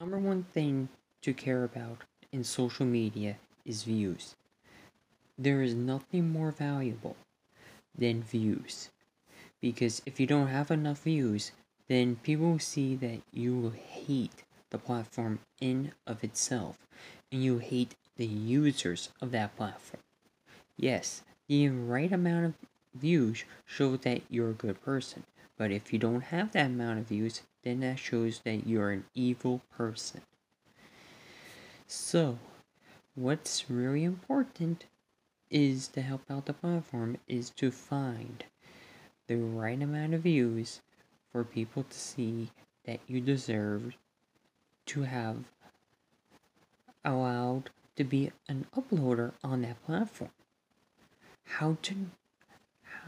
Number one thing to care about in social media is views. There is nothing more valuable than views. Because if you don't have enough views, then people will see that you hate the platform in of itself and you hate the users of that platform. Yes, the right amount of views show that you're a good person. But if you don't have that amount of views, then that shows that you're an evil person. So, what's really important is to help out the platform is to find the right amount of views for people to see that you deserve to have allowed to be an uploader on that platform. How to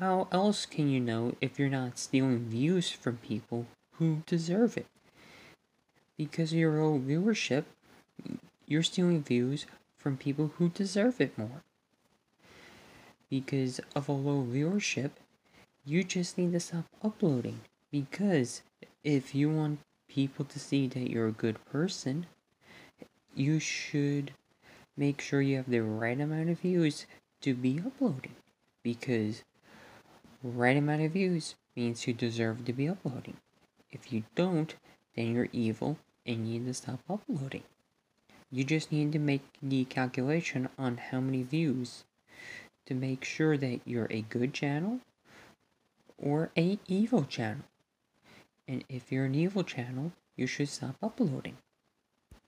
how else can you know if you're not stealing views from people who deserve it? Because of your low viewership, you're stealing views from people who deserve it more. Because of a low viewership, you just need to stop uploading. Because if you want people to see that you're a good person, you should make sure you have the right amount of views to be uploading. Because right amount of views means you deserve to be uploading. If you don't, then you're evil and you need to stop uploading. You just need to make the calculation on how many views to make sure that you're a good channel or a evil channel. And if you're an evil channel, you should stop uploading.